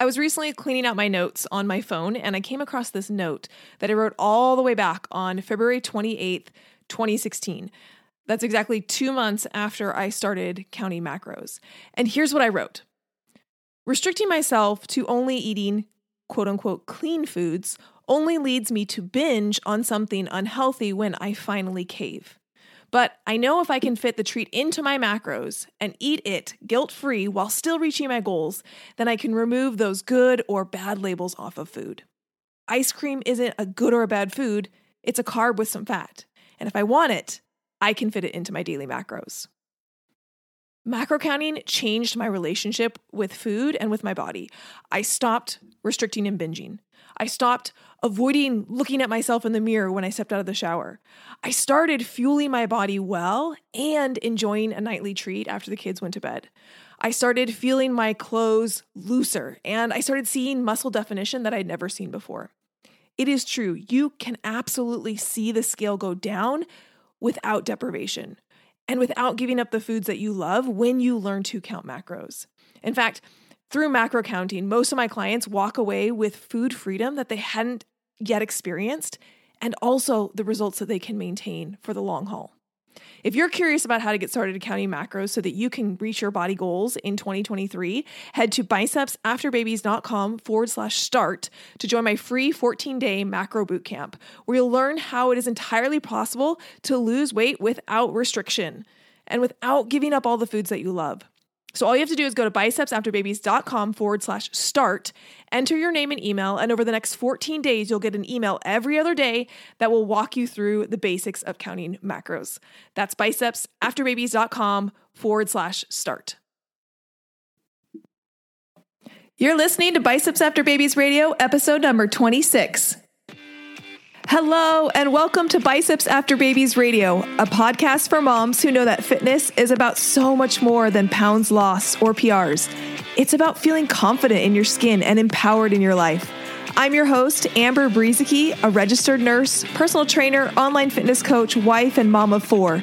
I was recently cleaning out my notes on my phone and I came across this note that I wrote all the way back on February 28th, 2016. That's exactly two months after I started counting macros. And here's what I wrote Restricting myself to only eating quote unquote clean foods only leads me to binge on something unhealthy when I finally cave. But I know if I can fit the treat into my macros and eat it guilt free while still reaching my goals, then I can remove those good or bad labels off of food. Ice cream isn't a good or a bad food, it's a carb with some fat. And if I want it, I can fit it into my daily macros. Macro counting changed my relationship with food and with my body. I stopped restricting and binging. I stopped avoiding looking at myself in the mirror when I stepped out of the shower. I started fueling my body well and enjoying a nightly treat after the kids went to bed. I started feeling my clothes looser and I started seeing muscle definition that I'd never seen before. It is true, you can absolutely see the scale go down without deprivation and without giving up the foods that you love when you learn to count macros. In fact, through macro counting, most of my clients walk away with food freedom that they hadn't yet experienced and also the results that they can maintain for the long haul. If you're curious about how to get started counting macros so that you can reach your body goals in 2023, head to bicepsafterbabies.com forward slash start to join my free 14 day macro bootcamp, where you'll learn how it is entirely possible to lose weight without restriction and without giving up all the foods that you love. So all you have to do is go to bicepsafterbabies.com forward slash start, enter your name and email, and over the next 14 days, you'll get an email every other day that will walk you through the basics of counting macros. That's bicepsafterbabies.com forward slash start. You're listening to Biceps After Babies Radio, episode number 26. Hello, and welcome to Biceps After Babies Radio, a podcast for moms who know that fitness is about so much more than pounds lost or PRs. It's about feeling confident in your skin and empowered in your life. I'm your host, Amber Brueseke, a registered nurse, personal trainer, online fitness coach, wife, and mom of four.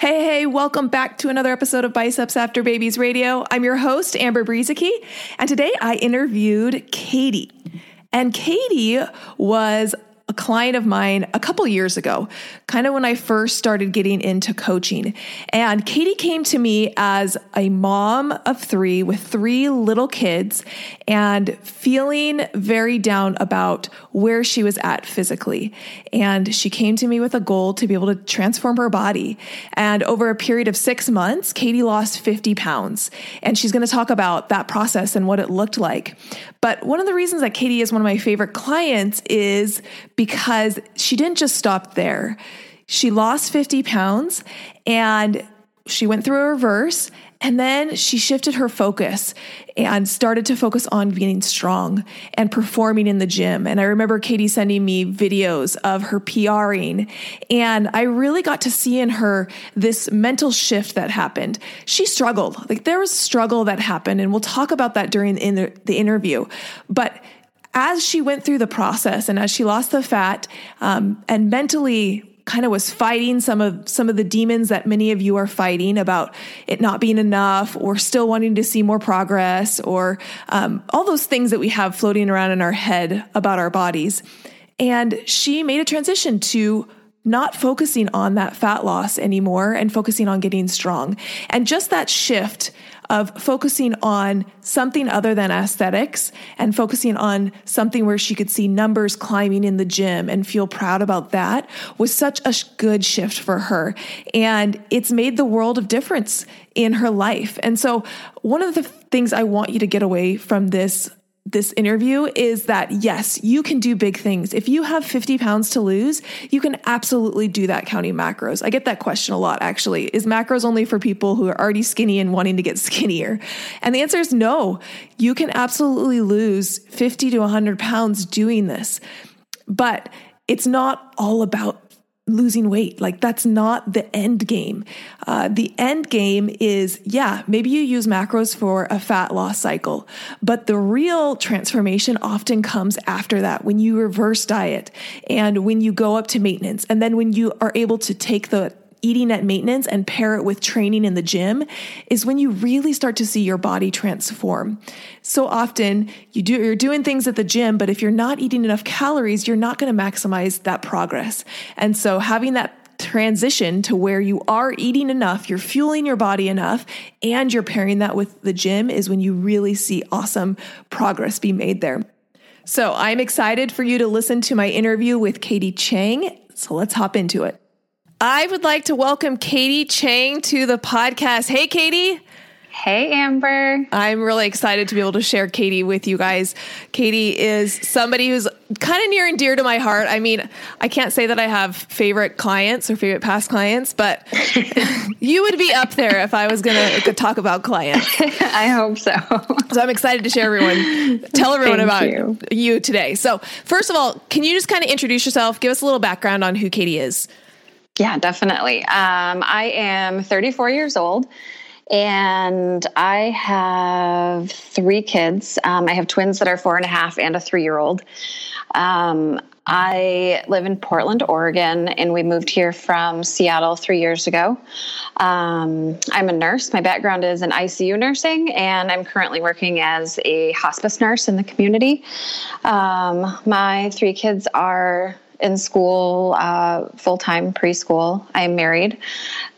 Hey, hey, welcome back to another episode of Biceps After Babies Radio. I'm your host, Amber Brueseke, and today I interviewed Katie. And Katie was client of mine a couple years ago, kind of when I first started getting into coaching. And Katie came to me as a mom of three with three little kids and feeling very down about where she was at physically. And she came to me with a goal to be able to transform her body. And over a period of six months, Katie lost 50 pounds. And she's going to talk about that process and what it looked like. But one of the reasons that Katie is one of my favorite clients is because she didn't just stop there. She lost 50 pounds and she went through a reverse and then she shifted her focus and started to focus on being strong and performing in the gym. And I remember Katie sending me videos of her PRing. And I really got to see in her this mental shift that happened. She struggled. Like there was struggle that happened. And we'll talk about that during the, the interview. But as she went through the process and as she lost the fat um, and mentally kind of was fighting some of some of the demons that many of you are fighting about it not being enough or still wanting to see more progress or um, all those things that we have floating around in our head about our bodies. And she made a transition to not focusing on that fat loss anymore and focusing on getting strong. And just that shift of focusing on something other than aesthetics and focusing on something where she could see numbers climbing in the gym and feel proud about that was such a good shift for her. And it's made the world of difference in her life. And so, one of the things I want you to get away from this this interview is that yes, you can do big things. If you have 50 pounds to lose, you can absolutely do that counting macros. I get that question a lot actually. Is macros only for people who are already skinny and wanting to get skinnier? And the answer is no. You can absolutely lose 50 to 100 pounds doing this. But it's not all about losing weight. Like that's not the end game. Uh, the end game is, yeah, maybe you use macros for a fat loss cycle, but the real transformation often comes after that when you reverse diet and when you go up to maintenance. And then when you are able to take the eating at maintenance and pair it with training in the gym is when you really start to see your body transform. So often you do you're doing things at the gym, but if you're not eating enough calories, you're not going to maximize that progress. And so having that transition to where you are eating enough, you're fueling your body enough, and you're pairing that with the gym is when you really see awesome progress be made there. So I'm excited for you to listen to my interview with Katie Chang. So let's hop into it. I would like to welcome Katie Chang to the podcast. Hey, Katie. Hey, Amber. I'm really excited to be able to share Katie with you guys. Katie is somebody who's kind of near and dear to my heart. I mean, I can't say that I have favorite clients or favorite past clients, but you would be up there if I was going to talk about clients. I hope so. So I'm excited to share everyone, tell everyone about you. you today. So, first of all, can you just kind of introduce yourself? Give us a little background on who Katie is. Yeah, definitely. Um, I am 34 years old and I have three kids. Um, I have twins that are four and a half and a three year old. Um, I live in Portland, Oregon, and we moved here from Seattle three years ago. Um, I'm a nurse. My background is in ICU nursing, and I'm currently working as a hospice nurse in the community. Um, my three kids are in school, uh, full time preschool. I'm married.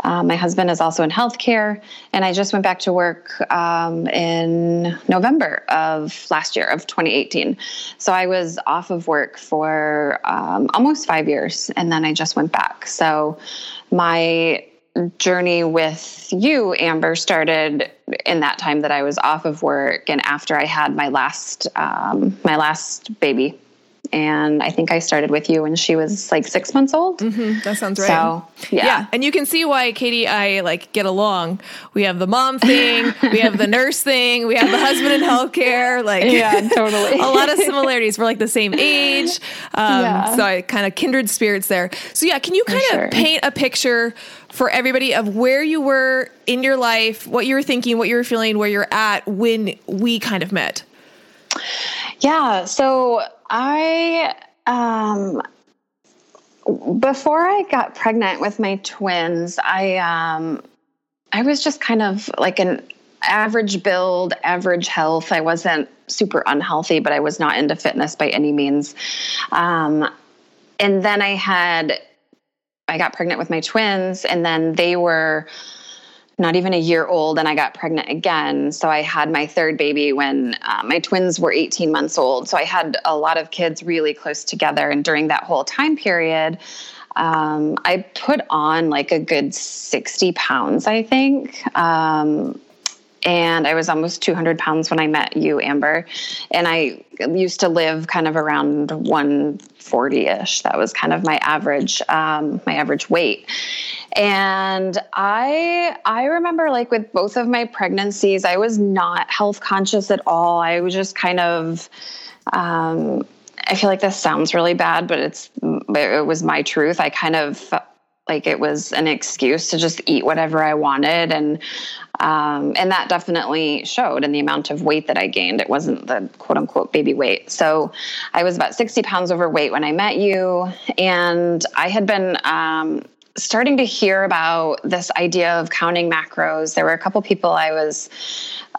Uh, my husband is also in healthcare, and I just went back to work um, in November of last year, of 2018. So I was off of work for um, almost five years, and then I just went back. So my journey with you, Amber, started in that time that I was off of work and after I had my last um, my last baby and I think I started with you when she was like six months old. Mm-hmm, that sounds right. So yeah. yeah, and you can see why Katie I like get along. We have the mom thing, we have the nurse thing, we have the husband in healthcare. Like yeah, totally. a lot of similarities. We're like the same age, um, yeah. so I kind of kindred spirits there. So yeah, can you kind of sure. paint a picture? For everybody of where you were in your life, what you were thinking, what you were feeling, where you're at when we kind of met. Yeah. So I, um, before I got pregnant with my twins, I, um, I was just kind of like an average build, average health. I wasn't super unhealthy, but I was not into fitness by any means. Um, and then I had, I got pregnant with my twins, and then they were not even a year old and I got pregnant again. So I had my third baby when uh, my twins were 18 months old. So I had a lot of kids really close together. And during that whole time period, um, I put on like a good 60 pounds, I think. Um, and I was almost 200 pounds when I met you, Amber. And I used to live kind of around 140 ish. That was kind of my average, um, my average weight. And I, I remember like with both of my pregnancies, I was not health conscious at all. I was just kind of, um, I feel like this sounds really bad, but it's, it was my truth. I kind of felt like it was an excuse to just eat whatever I wanted. And, um, and that definitely showed in the amount of weight that I gained. It wasn't the quote unquote baby weight. So I was about 60 pounds overweight when I met you. And I had been, um, starting to hear about this idea of counting macros. There were a couple people I was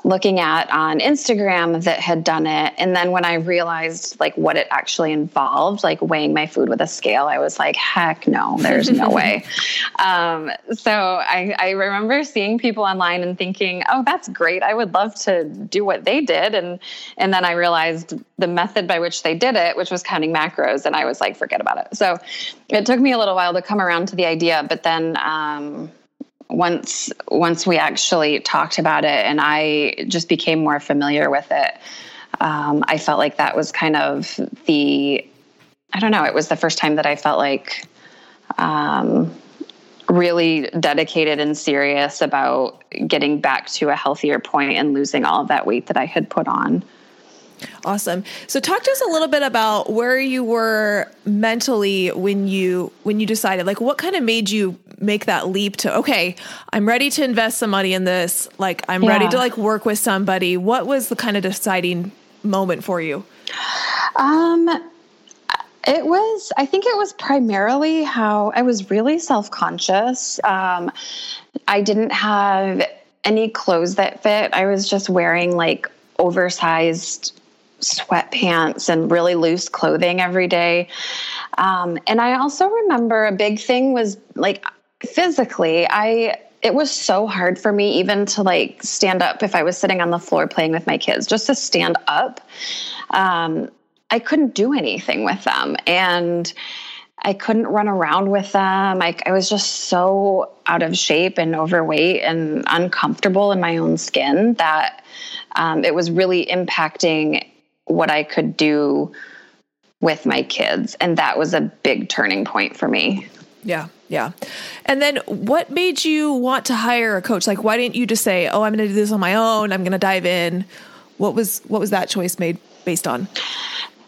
looking at on Instagram that had done it. And then when I realized like what it actually involved, like weighing my food with a scale, I was like, heck no, there's no way. Um, so I, I remember seeing people online and thinking, oh, that's great. I would love to do what they did. And, and then I realized the method by which they did it, which was counting macros. And I was like, forget about it. So it took me a little while to come around to the idea, but then, um, once once we actually talked about it and I just became more familiar with it, um, I felt like that was kind of the I don't know. It was the first time that I felt like um, really dedicated and serious about getting back to a healthier point and losing all of that weight that I had put on. Awesome. So talk to us a little bit about where you were mentally when you when you decided like what kind of made you make that leap to okay, I'm ready to invest some money in this. Like I'm yeah. ready to like work with somebody. What was the kind of deciding moment for you? Um it was I think it was primarily how I was really self-conscious. Um I didn't have any clothes that fit. I was just wearing like oversized sweatpants and really loose clothing every day. Um, and I also remember a big thing was like physically, I it was so hard for me even to like stand up if I was sitting on the floor playing with my kids, just to stand up. Um, I couldn't do anything with them. And I couldn't run around with them. I, I was just so out of shape and overweight and uncomfortable in my own skin that um, it was really impacting what I could do with my kids. And that was a big turning point for me. Yeah. Yeah. And then what made you want to hire a coach? Like why didn't you just say, "Oh, I'm going to do this on my own. I'm going to dive in." What was what was that choice made based on?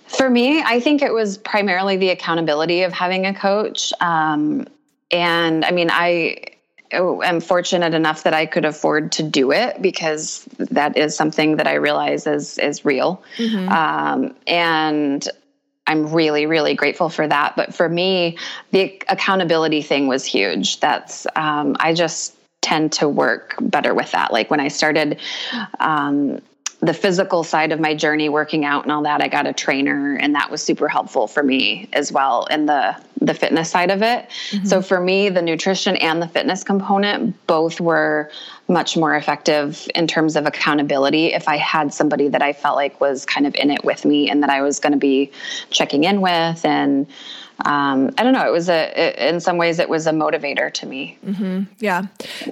For me, I think it was primarily the accountability of having a coach. Um, and I mean, I am fortunate enough that I could afford to do it because that is something that I realize is is real. Mm-hmm. Um, and I'm really, really grateful for that. But for me, the accountability thing was huge. That's um, I just tend to work better with that. Like when I started um, the physical side of my journey working out and all that i got a trainer and that was super helpful for me as well in the the fitness side of it mm-hmm. so for me the nutrition and the fitness component both were much more effective in terms of accountability if i had somebody that i felt like was kind of in it with me and that i was going to be checking in with and um, I don't know. It was a, it, in some ways, it was a motivator to me. Mm-hmm. Yeah.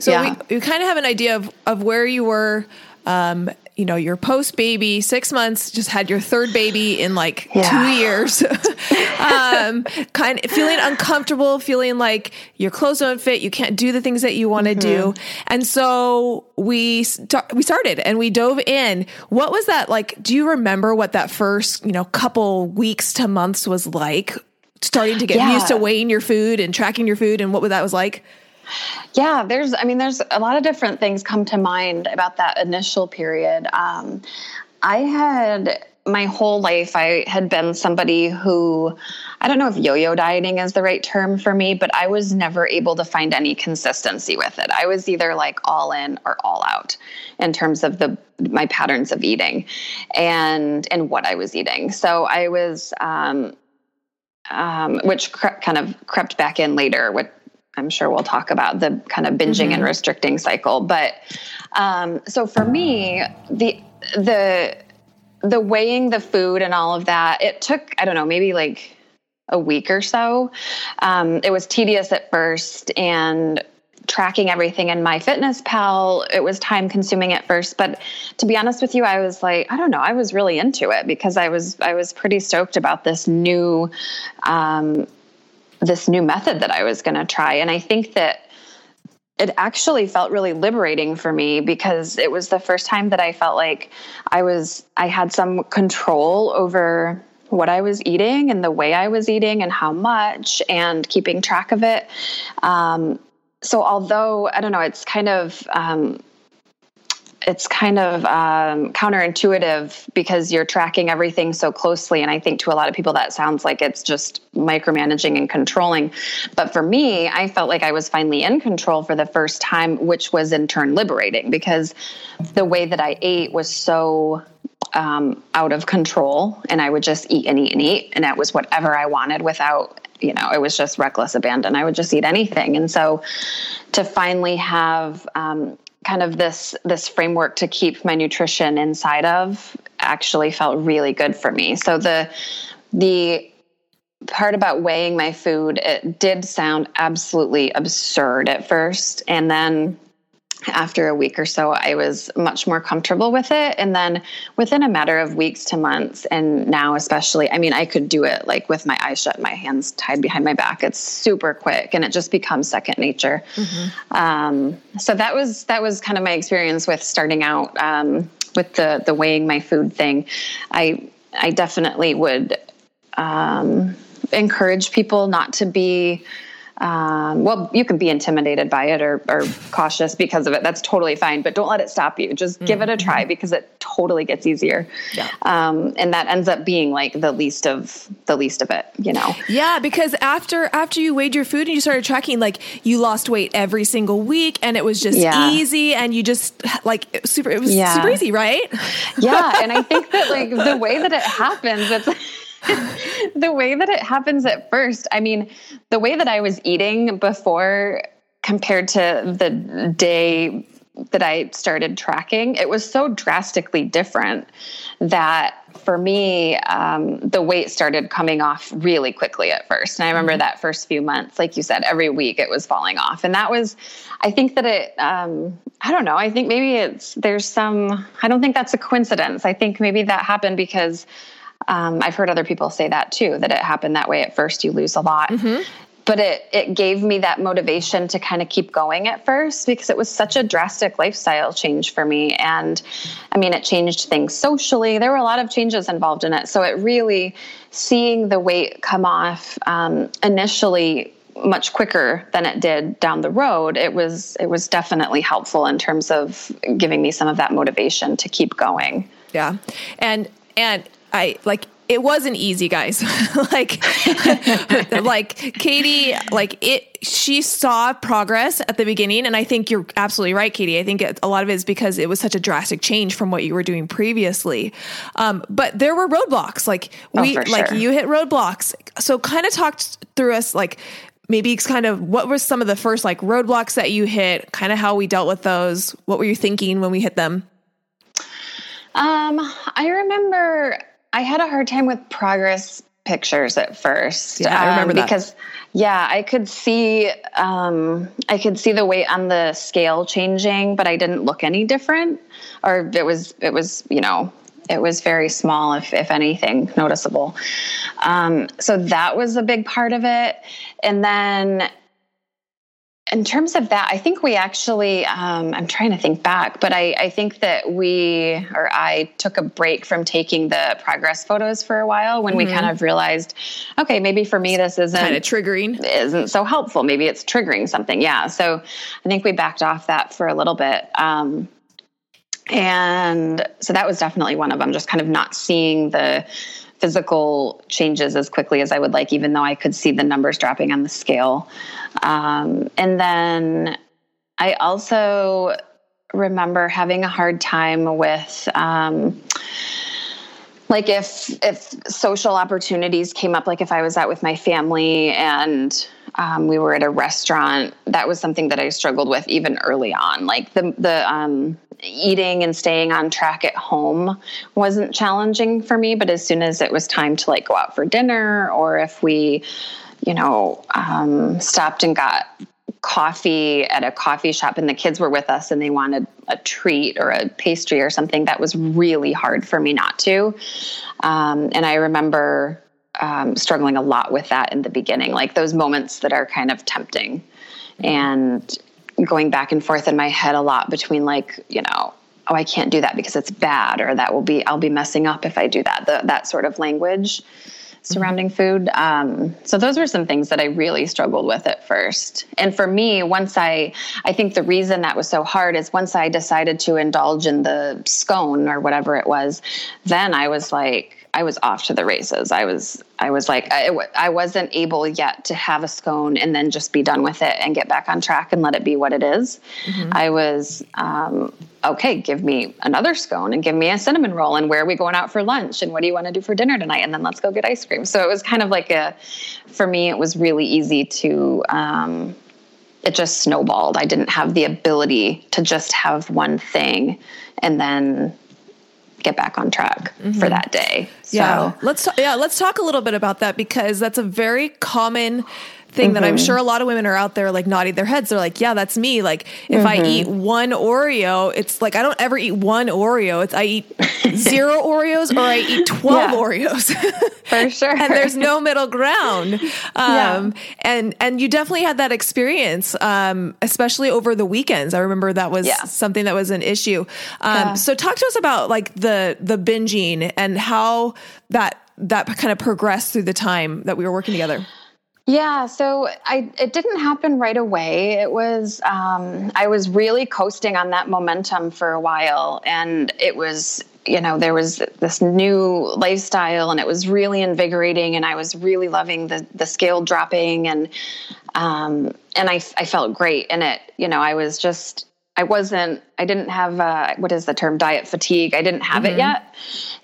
So yeah. We, we kind of have an idea of, of where you were um, you know, your post baby, six months, just had your third baby in like yeah. two years. um, kind of feeling uncomfortable, feeling like your clothes don't fit, you can't do the things that you want to mm-hmm. do. And so we st- we started and we dove in. What was that like? Do you remember what that first, you know, couple weeks to months was like? Starting to get yeah. used to weighing your food and tracking your food and what that was like? Yeah, there's, I mean, there's a lot of different things come to mind about that initial period. Um, I had my whole life, I had been somebody who, I don't know if yo yo dieting is the right term for me, but I was never able to find any consistency with it. I was either like all in or all out in terms of the my patterns of eating and and what I was eating. So I was um, um, which cre- kind of crept back in later, what I'm sure we'll talk about the kind of binging mm-hmm. and restricting cycle. But um, so for me, the the the weighing the food and all of that, it took I don't know maybe like a week or so. Um, it was tedious at first and tracking everything in MyFitnessPal it was time consuming at first but to be honest with you i was like i don't know i was really into it because i was i was pretty stoked about this new um, this new method that I was going to try. And I think that it actually felt really liberating for me because it was the first time that I felt like I was I had some control over what I was eating and the way I was eating and how much and keeping track of it. Um, so although I don't know, it's kind of um, it's kind of um, counterintuitive because you're tracking everything so closely. And I think to a lot of people that sounds like it's just micromanaging and controlling. But for me, I felt like I was finally in control for the first time, which was in turn liberating because the way that I ate was so um, out of control. And I would just eat and eat and eat. And that was whatever I wanted without you know, it was just reckless abandon. I would just eat anything. And so to finally have um, kind of this this framework to keep my nutrition inside of actually felt really good for me. So the the part about weighing my food it did sound absolutely absurd at first and then after a week or so, I was much more comfortable with it. And then within a matter of weeks to months, and now especially, I mean, I could do it like with my eyes shut, my hands tied behind my back. It's super quick and it just becomes second nature. Mm-hmm. Um, so that was, that was kind of my experience with starting out um, with the the weighing my food thing, I I definitely would um, encourage people not to be um, well, you can be intimidated by it or, or, cautious because of it. That's totally fine, but don't let it stop you. Just mm-hmm. give it a try mm-hmm. because it totally gets easier. Yeah. Um, and that ends up being like the least of the least of it, you know? Yeah. Because after, after you weighed your food and you started tracking, like you lost weight every single week and it was just yeah. easy and you just like super, it was yeah. super easy, right? yeah. And I think that like the way that it happens, it's, the way that it happens at first, I mean, the way that I was eating before compared to the day that I started tracking, it was so drastically different that for me, um, the weight started coming off really quickly at first. And I remember mm-hmm. that first few months, like you said, every week it was falling off. And that was, I think that it, um, I don't know, I think maybe it's, there's some, I don't think that's a coincidence. I think maybe that happened because um, I've heard other people say that too, that it happened that way at first. You lose a lot. Mm-hmm. But it, it gave me that motivation to kind of keep going at first because it was such a drastic lifestyle change for me. And I mean, it changed things socially. There were a lot of changes involved in it. So it really, seeing the weight come off um, initially much quicker than it did down the road it was it was definitely helpful in terms of giving me some of that motivation to keep going yeah and and I like it wasn't easy, guys. like, like Katie, like it, she saw progress at the beginning. And I think you're absolutely right, Katie. I think it, a lot of it is because it was such a drastic change from what you were doing previously. Um, but there were roadblocks. Like oh, we, oh, sure. like you hit roadblocks. So kind of talked through us, like maybe it's kind of what were some of the first like roadblocks that you hit, kind of how we dealt with those. What were you thinking when we hit them? Um, I remember I had a hard time with progress pictures at first. Yeah, I remember um, because yeah, I could see um, I could see the weight on the scale changing, but I didn't look any different, or it was it was you know it was very small, if if anything, noticeable. Um, so that was a big part of it, and then in terms of that, I think we actually, um, I'm trying to think back, but I, I, think that we, or I took a break from taking the progress photos for a while when mm-hmm. we kind of realized, okay, maybe for me, this isn't kind of triggering, isn't so helpful. Maybe it's triggering something. Yeah. So I think we backed off that for a little bit. Um, and so that was definitely one of them, just kind of not seeing the, physical changes as quickly as I would like, even though I could see the numbers dropping on the scale. Um, and then I also remember having a hard time with. Um, like if if social opportunities came up like if i was out with my family and um, we were at a restaurant. That was something that i struggled with even early on. Like the the um, eating and staying on track at home wasn't challenging for me but as soon as it was time to like go out for dinner or if we you know um, stopped and got coffee at a coffee shop and the kids were with us and they wanted a treat or a pastry or something that was really hard for me not to. Um, and i remember um, struggling a lot with that in the beginning like those moments that are kind of tempting. And going back and forth in my head a lot between like you know oh i can't do that because it's bad or that will be i'll be messing up if i do that the, that sort of language surrounding food. Um, so those were some things that i really struggled with at first. And for me once i i think the reason that was so hard is once i decided to indulge in the scone or whatever it was then i was like I was off to the races. I was I was like I, I wasn't able yet to have a scone and then just be done with it and get back on track and let it be what it is. Mm-hmm. I was um, okay. Give me another scone and give me a cinnamon roll and where are we going out for lunch and what do you want to do for dinner tonight and then let's go get ice cream. So it was kind of like a for me it was really easy to. Um, it just snowballed. I didn't have the ability to just have one thing and then get back on track mm-hmm. for that day. So. Yeah, let's yeah let's talk a little bit about that because that's a very common thing mm-hmm. that I'm mm-hmm. sure a lot of women are out there like nodding their heads. They're like, yeah, that's me. Like if mm-hmm. I eat one Oreo, it's like I don't ever eat one Oreo. It's I eat zero Oreos or I eat 12 yeah. Oreos. For sure. and there's no middle ground. Um, yeah. and and you definitely had that experience, um, especially over the weekends. I remember that was yeah. something that was an issue. Um, so talk to us about like the the binging and how that that kind of progressed through the time that we were working together. Yeah, so I it didn't happen right away. It was um, I was really coasting on that momentum for a while, and it was you know there was this new lifestyle, and it was really invigorating, and I was really loving the the scale dropping, and um, and I I felt great in it. You know, I was just I wasn't I didn't have uh, what is the term diet fatigue. I didn't have mm-hmm. it yet,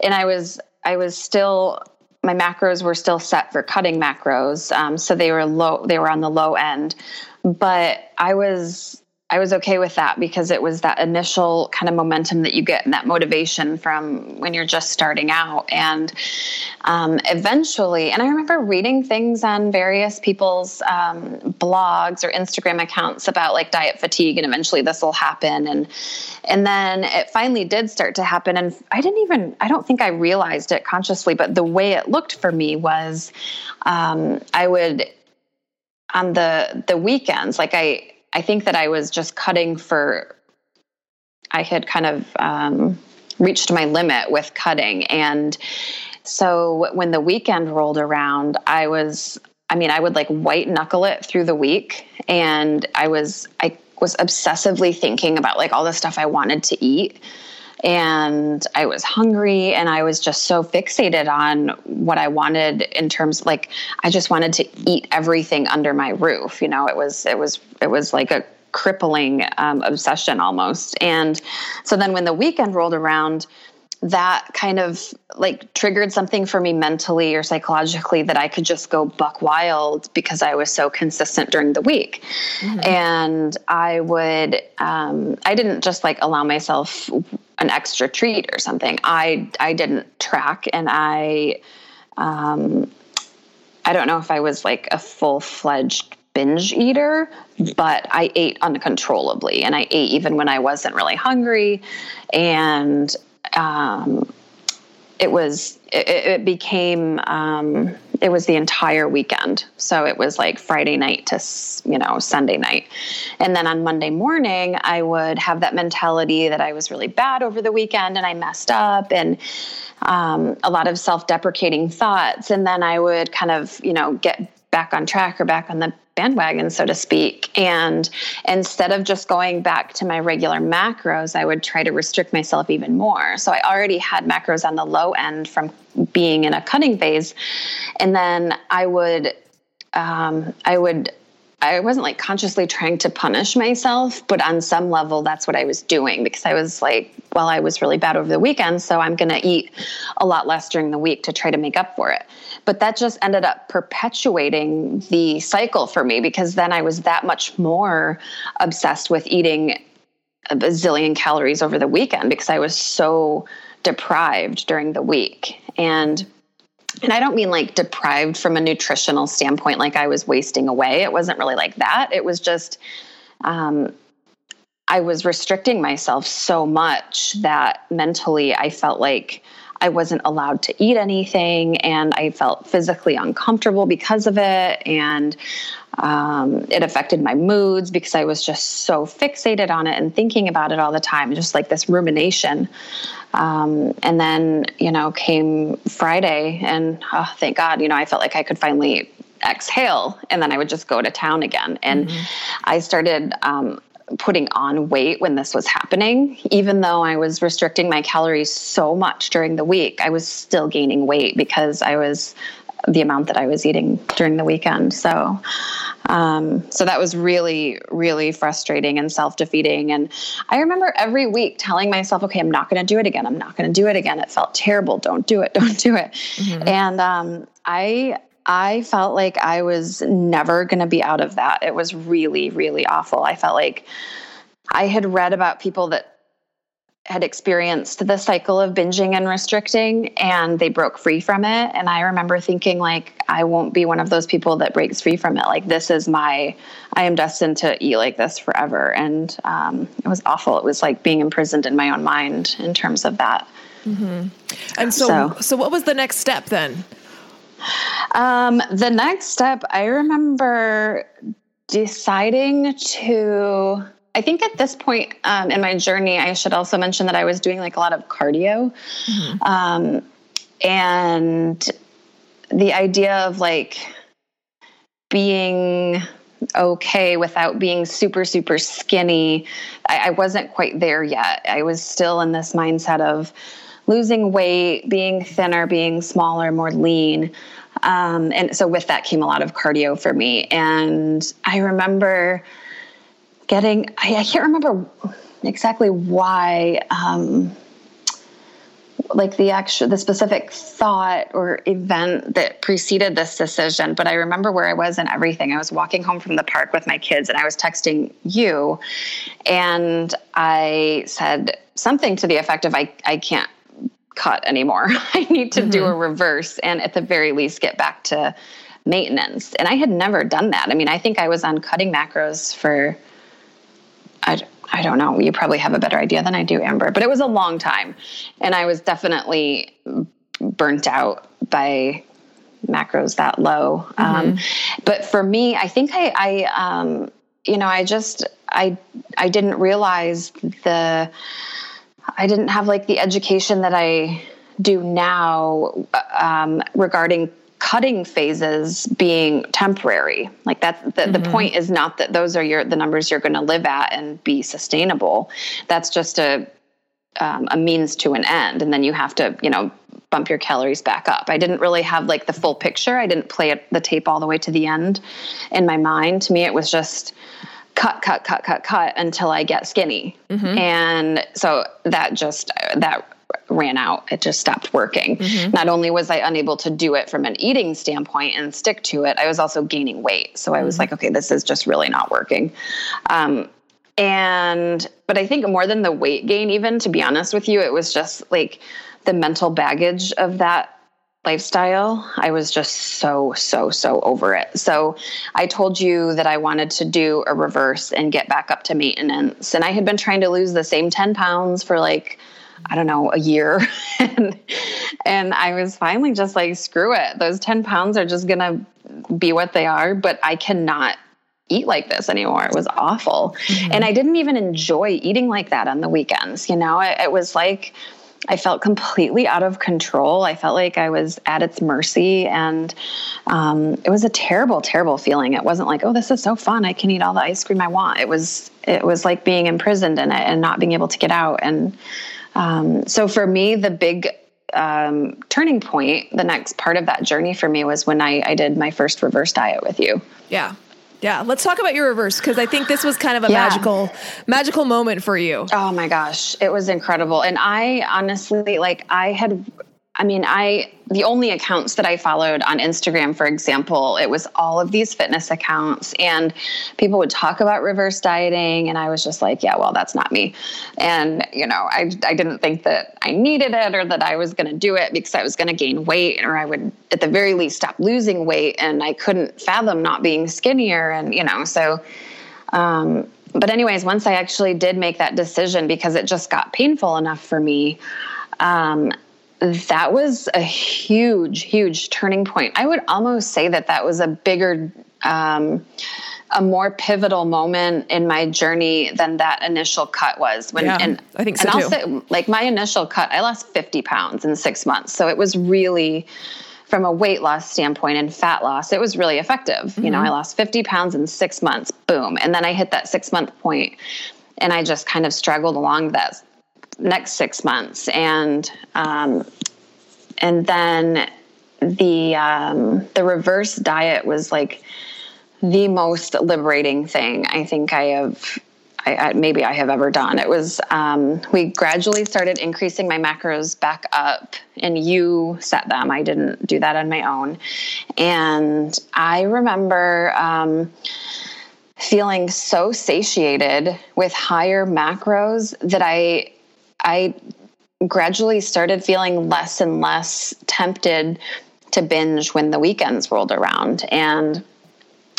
and I was I was still my macros were still set for cutting macros, um, so they were low. They were on the low end, but I was I was okay with that because it was that initial kind of momentum that you get and that motivation from when you're just starting out. And um, eventually, and I remember reading things on various people's um, blogs or Instagram accounts about like diet fatigue, and eventually this will happen. And and then it finally did start to happen. And I didn't even I don't think I realized it consciously, but the way it looked for me was um, I would on the the weekends like I I think that I was just cutting for, I had kind of um, reached my limit with cutting. And so when the weekend rolled around, I was, I mean, I would like white knuckle it through the week. And I was, I was obsessively thinking about like all the stuff I wanted to eat and I was hungry and I was just so fixated on what I wanted in terms like I just wanted to eat everything under my roof you know it was it was it was like a crippling um, obsession almost and so then when the weekend rolled around that kind of like triggered something for me mentally or psychologically that I could just go buck wild because I was so consistent during the week. Mm-hmm. And I would, um, I didn't just like allow myself an extra treat or something. I, I didn't track and I, um, I don't know if I was like a full fledged binge eater, but I ate uncontrollably and I ate even when I wasn't really hungry. And um, it was it, it became um, it was the entire weekend. So it was like friday night to you know sunday night. And then on monday morning i would have that mentality that i was really bad over the weekend and i messed up and um, a lot of self-deprecating thoughts. And then i would kind of you know get back on track or back on the bandwagon, so to speak. And instead of just going back to my regular macros, I would try to restrict myself even more. So I already had macros on the low end from being in a cutting phase. And then I would, um, I would, I wasn't like consciously trying to punish myself, but on some level, that's what I was doing because I was like, well, I was really bad over the weekend, so I'm going to eat a lot less during the week to try to make up for it. But that just ended up perpetuating the cycle for me because then I was that much more obsessed with eating a bazillion calories over the weekend because I was so deprived during the week. And and I don't mean like deprived from a nutritional standpoint, like I was wasting away. It wasn't really like that. It was just, um, I was restricting myself so much that mentally I felt like I wasn't allowed to eat anything and I felt physically uncomfortable because of it. And um, it affected my moods because I was just so fixated on it and thinking about it all the time, just like this rumination. Um, and then, you know, came Friday and oh, thank God, you know, I felt like I could finally exhale and then I would just go to town again. And mm-hmm. I started um, putting on weight when this was happening. Even though I was restricting my calories so much during the week, I was still gaining weight because I was the amount that I was eating during the weekend. So, um, so that was really, really frustrating and self defeating. And I remember every week telling myself, okay, I'm not going to do it again. I'm not going to do it again. It felt terrible. Don't do it. Don't do it. Mm-hmm. And um, I, I felt like I was never going to be out of that. It was really, really awful. I felt like I had read about people that had experienced the cycle of binging and restricting and they broke free from it. And i remember thinking like i won't be one of those people that breaks free from it. Like this is my i am destined to eat like this forever. And um, it was awful. It was like being imprisoned in my own mind in terms of that. Mm-hmm. and so, so. so what was the next step then? Um, the next step i remember deciding to I think at this point um, in my journey, I should also mention that I was doing like a lot of cardio. Mm-hmm. Um, and the idea of like being okay without being super, super skinny, I, I wasn't quite there yet. I was still in this mindset of losing weight, being thinner, being smaller, more lean. Um, and so with that came a lot of cardio for me. And I remember getting I, I can't remember exactly why um, like the actual the specific thought or event that preceded this decision but i remember where i was and everything. I was walking home from the park with my kids and i was texting you and i said something to the effect of i, I can't cut anymore. I need to mm-hmm. do a reverse and at the very least get back to maintenance. And i had never done that. I mean i think i was on cutting macros for I, don't know. You probably have a better idea than I do, Amber. But it was a long time, and I was definitely burnt out by macros that low. Mm-hmm. Um, but for me, I think I, I um, you know, I just I I didn't realize the I didn't have like the education that I do now um, regarding cutting phases being temporary. Like that the, mm-hmm. the point is not that those are your the numbers you're going to live at and be sustainable. That's just a um, a means to an end and then you have to you know bump your calories back up. I didn't really have like the full picture. I didn't play it, the tape all the way to the end in my mind. To me it was just cut cut cut cut cut until i get skinny. Mm-hmm. and so that just that ran out. It just stopped working. Mm-hmm. Not only was I unable to do it from an eating standpoint and stick to it, I was also gaining weight. So I was mm-hmm. like, okay, this is just really not working. Um, and, but I think more than the weight gain, even to be honest with you, it was just like the mental baggage of that lifestyle. I was just so, so, so over it. So I told you that I wanted to do a reverse and get back up to maintenance. And I had been trying to lose the same 10 pounds for like, I don't know, a year. and, and I was finally just like, screw it. Those 10 pounds are just going to be what they are, but I cannot eat like this anymore. It was awful. Mm-hmm. And I didn't even enjoy eating like that on the weekends. You know, it, it was like, I felt completely out of control. I felt like I was at its mercy. And um, it was a terrible, terrible feeling. It wasn't like, oh, this is so fun. I can eat all the ice cream I want. It was, it was like being imprisoned in it and not being able to get out. And um, so for me, the big um, turning point, the next part of that journey for me was when I, I did my first reverse diet with you. Yeah. Yeah, let's talk about your reverse because I think this was kind of a yeah. magical, magical moment for you. Oh my gosh, it was incredible, and I honestly like I had I mean, I the only accounts that I followed on Instagram, for example, it was all of these fitness accounts, and people would talk about reverse dieting, and I was just like, yeah, well, that's not me. And you know, I I didn't think that I needed it or that I was going to do it because I was going to gain weight, or I would at the very least stop losing weight, and I couldn't fathom not being skinnier, and you know, so. Um, but anyways, once I actually did make that decision because it just got painful enough for me. Um, that was a huge, huge turning point. I would almost say that that was a bigger, um, a more pivotal moment in my journey than that initial cut was. When yeah, and I think so and too. Say, like my initial cut, I lost fifty pounds in six months, so it was really. From a weight loss standpoint and fat loss, it was really effective. Mm-hmm. You know, mm-hmm. I lost 50 pounds in six months, boom. And then I hit that six month point and I just kind of struggled along that next six months, and um, and then the um, the reverse diet was like the most liberating thing I think I have. I, I, maybe I have ever done. It was um, we gradually started increasing my macros back up, and you set them. I didn't do that on my own, and I remember um, feeling so satiated with higher macros that I I gradually started feeling less and less tempted to binge when the weekends rolled around. And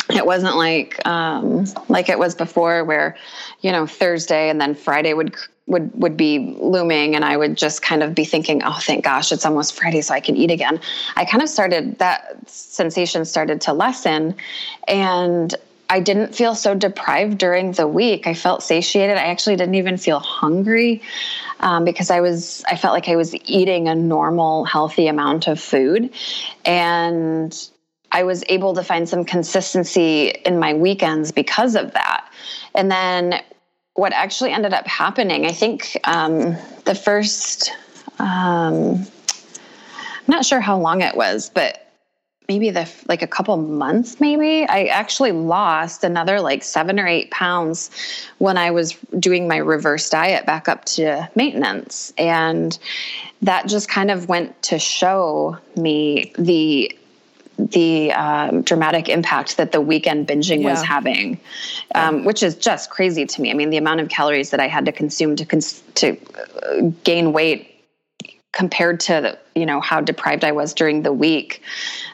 it wasn't like um, like it was before where you know thursday and then friday would would would be looming and i would just kind of be thinking oh thank gosh it's almost friday so i can eat again. I kind of started that sensation started to lessen and i didn't feel so deprived during the week. I felt satiated. I actually didn't even feel hungry um, because i was i felt like i was eating a normal healthy amount of food and I was able to find some consistency in my weekends because of that. And then what actually ended up happening, I think um, the first, um, I'm not sure how long it was, but maybe the like a couple months maybe i actually lost another like seven or eight pounds when i was doing my reverse diet back up to maintenance and that just kind of went to show me the the um, dramatic impact that the weekend binging yeah. was having, um, which is just crazy to me. I mean, the amount of calories that I had to consume to cons- to uh, gain weight compared to you know how deprived I was during the week.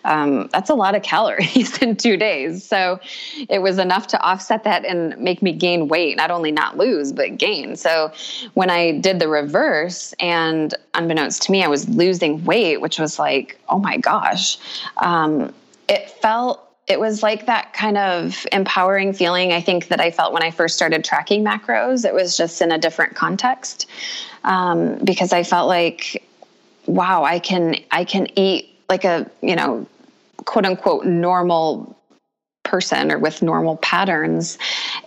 Um, that's a lot of calories in two days. So it was enough to offset that and make me gain weight, not only not lose but gain. So when I did the reverse, and unbeknownst to me, I was losing weight, which was like, oh my gosh, um, it felt it was like that kind of empowering feeling I think that I felt when I first started tracking macros. It was just in a different context um, because I felt like wow, I can I can eat like a, you know, quote unquote normal person or with normal patterns.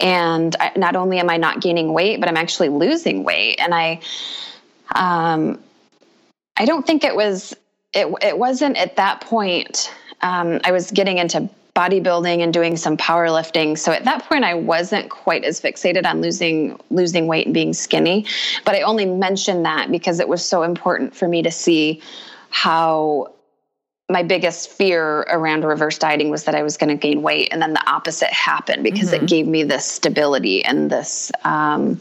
And I, not only am I not gaining weight, but I'm actually losing weight. And I um I don't think it was it it wasn't at that point um, I was getting into bodybuilding and doing some powerlifting. So at that point I wasn't quite as fixated on losing losing weight and being skinny, but I only mentioned that because it was so important for me to see how my biggest fear around reverse dieting was that I was going to gain weight, and then the opposite happened because mm-hmm. it gave me this stability and this. Um,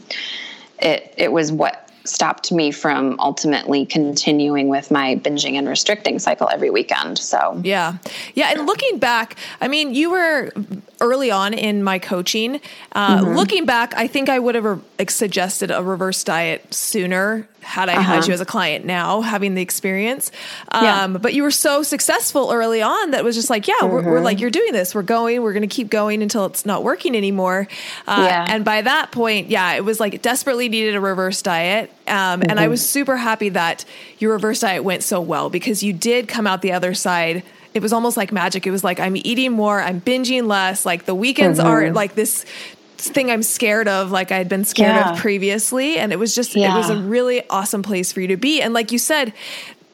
it it was what stopped me from ultimately continuing with my binging and restricting cycle every weekend. So, yeah. Yeah. And looking back, I mean, you were early on in my coaching. Uh, mm-hmm. Looking back, I think I would have re- suggested a reverse diet sooner had I uh-huh. had you as a client now, having the experience. Um, yeah. But you were so successful early on that was just like, yeah, mm-hmm. we're, we're, like, mm-hmm. you're doing this. We're going. We're going to keep going until it's not working anymore. Uh, yeah. And by that point, yeah, it was like desperately needed a reverse diet. Um, mm-hmm. And I mm-hmm. was super happy that your reverse diet went so well because you did come out the other side it was almost like magic. It was like I'm eating more, I'm binging less. Like the weekends mm-hmm. aren't like this thing I'm scared of, like I'd been scared yeah. of previously. And it was just, yeah. it was a really awesome place for you to be. And like you said,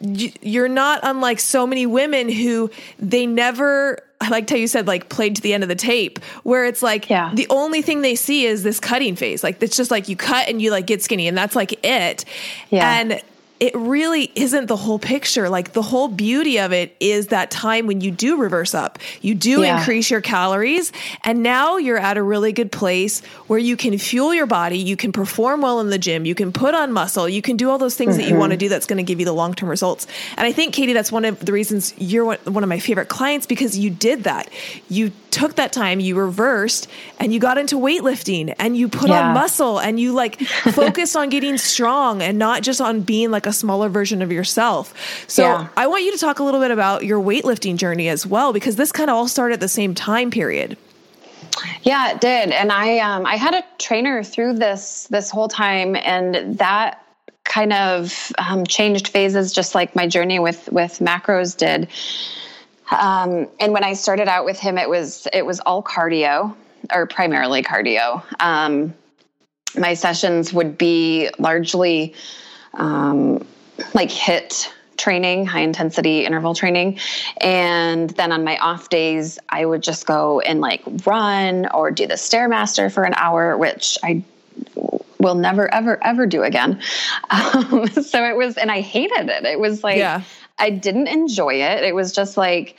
you're not unlike so many women who they never I liked how you said like played to the end of the tape, where it's like yeah. the only thing they see is this cutting phase. Like it's just like you cut and you like get skinny and that's like it. Yeah. And it really isn't the whole picture. Like the whole beauty of it is that time when you do reverse up, you do yeah. increase your calories, and now you're at a really good place where you can fuel your body, you can perform well in the gym, you can put on muscle, you can do all those things mm-hmm. that you want to do that's going to give you the long term results. And I think, Katie, that's one of the reasons you're one of my favorite clients because you did that. You took that time, you reversed, and you got into weightlifting and you put yeah. on muscle and you like focused on getting strong and not just on being like a smaller version of yourself. So yeah. I want you to talk a little bit about your weightlifting journey as well, because this kind of all started at the same time period. Yeah, it did. And I um, I had a trainer through this this whole time, and that kind of um, changed phases, just like my journey with with macros did. Um, and when I started out with him, it was it was all cardio or primarily cardio. Um, my sessions would be largely um, like HIIT training, high intensity interval training. And then on my off days, I would just go and like run or do the Stairmaster for an hour, which I will never, ever, ever do again. Um, so it was, and I hated it. It was like, yeah. I didn't enjoy it. It was just like,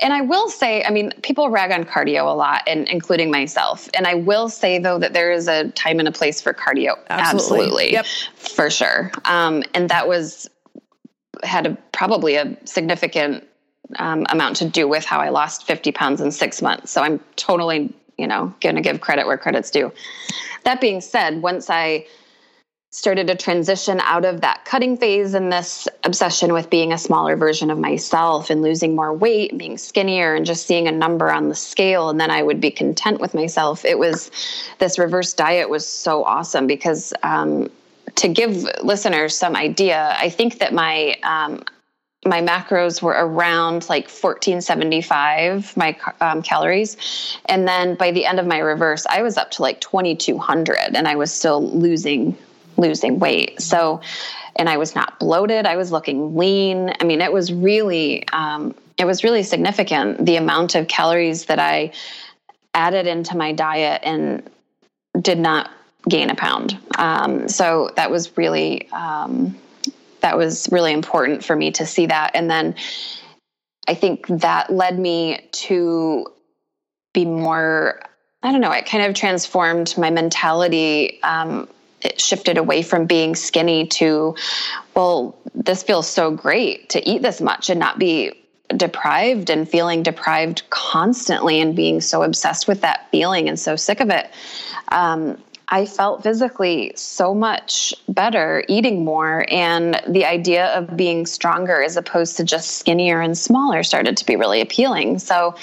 and I will say, I mean, people rag on cardio a lot, and including myself. And I will say though that there is a time and a place for cardio. Absolutely, Absolutely. yep, for sure. Um, and that was had a, probably a significant um, amount to do with how I lost 50 pounds in six months. So I'm totally, you know, going to give credit where credit's due. That being said, once I started to transition out of that cutting phase and this obsession with being a smaller version of myself and losing more weight and being skinnier and just seeing a number on the scale and then I would be content with myself. It was this reverse diet was so awesome because um, to give listeners some idea, I think that my um, my macros were around like 1475 my um, calories and then by the end of my reverse i was up to like 2200 and i was still losing losing weight so and i was not bloated i was looking lean i mean it was really um, it was really significant the amount of calories that i added into my diet and did not gain a pound um, so that was really um, that was really important for me to see that. And then I think that led me to be more, I don't know, it kind of transformed my mentality. Um, it shifted away from being skinny to, well, this feels so great to eat this much and not be deprived and feeling deprived constantly and being so obsessed with that feeling and so sick of it. Um, I felt physically so much better eating more. And the idea of being stronger as opposed to just skinnier and smaller started to be really appealing. So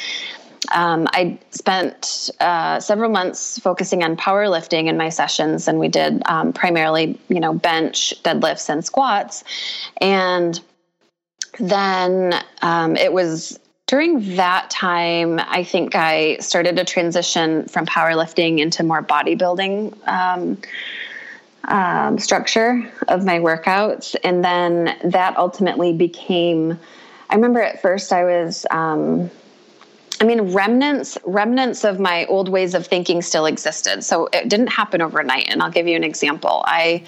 um, I spent uh, several months focusing on powerlifting in my sessions, and we did um, primarily, you know, bench, deadlifts, and squats. And then um, it was during that time, I think I started to transition from powerlifting into more bodybuilding um, um, structure of my workouts. And then that ultimately became, I remember at first I was, um, I mean, remnants remnants of my old ways of thinking still existed. So it didn't happen overnight. And I'll give you an example. I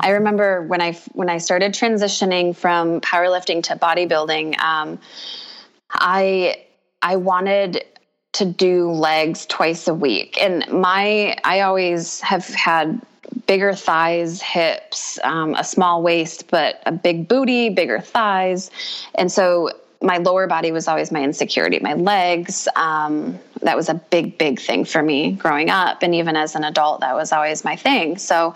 I remember when I when I started transitioning from powerlifting to bodybuilding. Um, I I wanted to do legs twice a week, and my I always have had bigger thighs, hips, um, a small waist, but a big booty, bigger thighs, and so my lower body was always my insecurity. My legs, um, that was a big, big thing for me growing up. And even as an adult, that was always my thing. So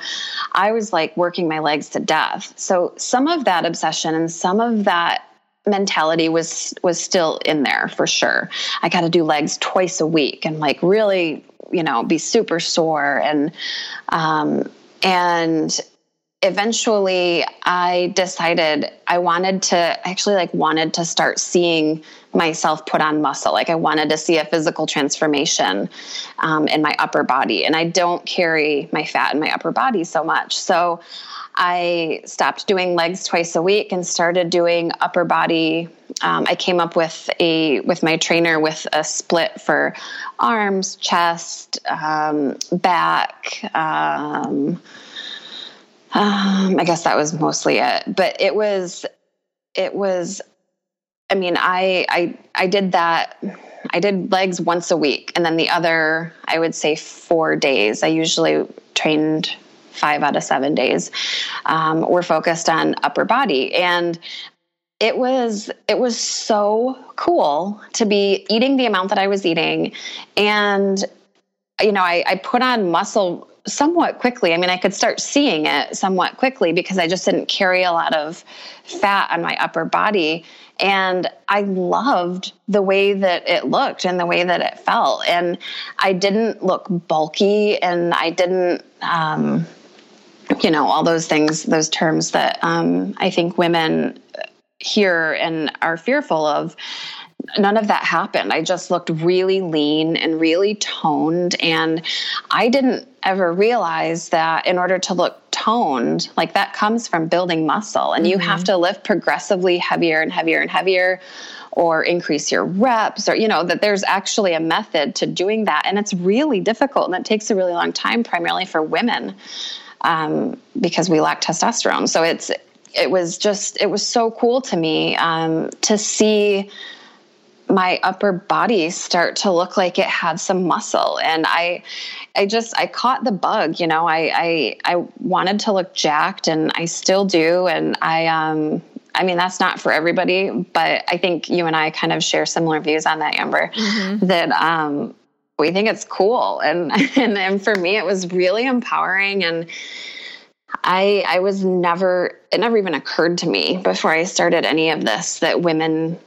I was like working my legs to death. So some of that obsession and some of that mentality was was still in there for sure. I got to do legs twice a week and like really, you know, be super sore and um and eventually I decided I wanted to actually like wanted to start seeing myself put on muscle. Like I wanted to see a physical transformation um, in my upper body. And I don't carry my fat in my upper body so much. So I stopped doing legs twice a week and started doing upper body. Um, I came up with a with my trainer with a split for arms, chest, um, back. Um, I guess that was mostly it, but it was it was. I mean, I I I did that. I did legs once a week, and then the other, I would say, four days. I usually trained five out of seven days um, were focused on upper body and it was it was so cool to be eating the amount that i was eating and you know I, I put on muscle somewhat quickly. I mean, I could start seeing it somewhat quickly because I just didn't carry a lot of fat on my upper body. And I loved the way that it looked and the way that it felt. And I didn't look bulky and I didn't, um, you know, all those things, those terms that um, I think women hear and are fearful of. None of that happened. I just looked really lean and really toned. And I didn't ever realize that in order to look toned, like that comes from building muscle. And mm-hmm. you have to lift progressively heavier and heavier and heavier or increase your reps or you know that there's actually a method to doing that and it's really difficult and it takes a really long time primarily for women um, because we lack testosterone. So it's it was just it was so cool to me um, to see my upper body start to look like it had some muscle and i i just i caught the bug you know i i i wanted to look jacked and i still do and i um I mean, that's not for everybody, but I think you and I kind of share similar views on that, Amber. Mm-hmm. That um, we think it's cool, and, and and for me, it was really empowering, and I I was never it never even occurred to me before I started any of this that women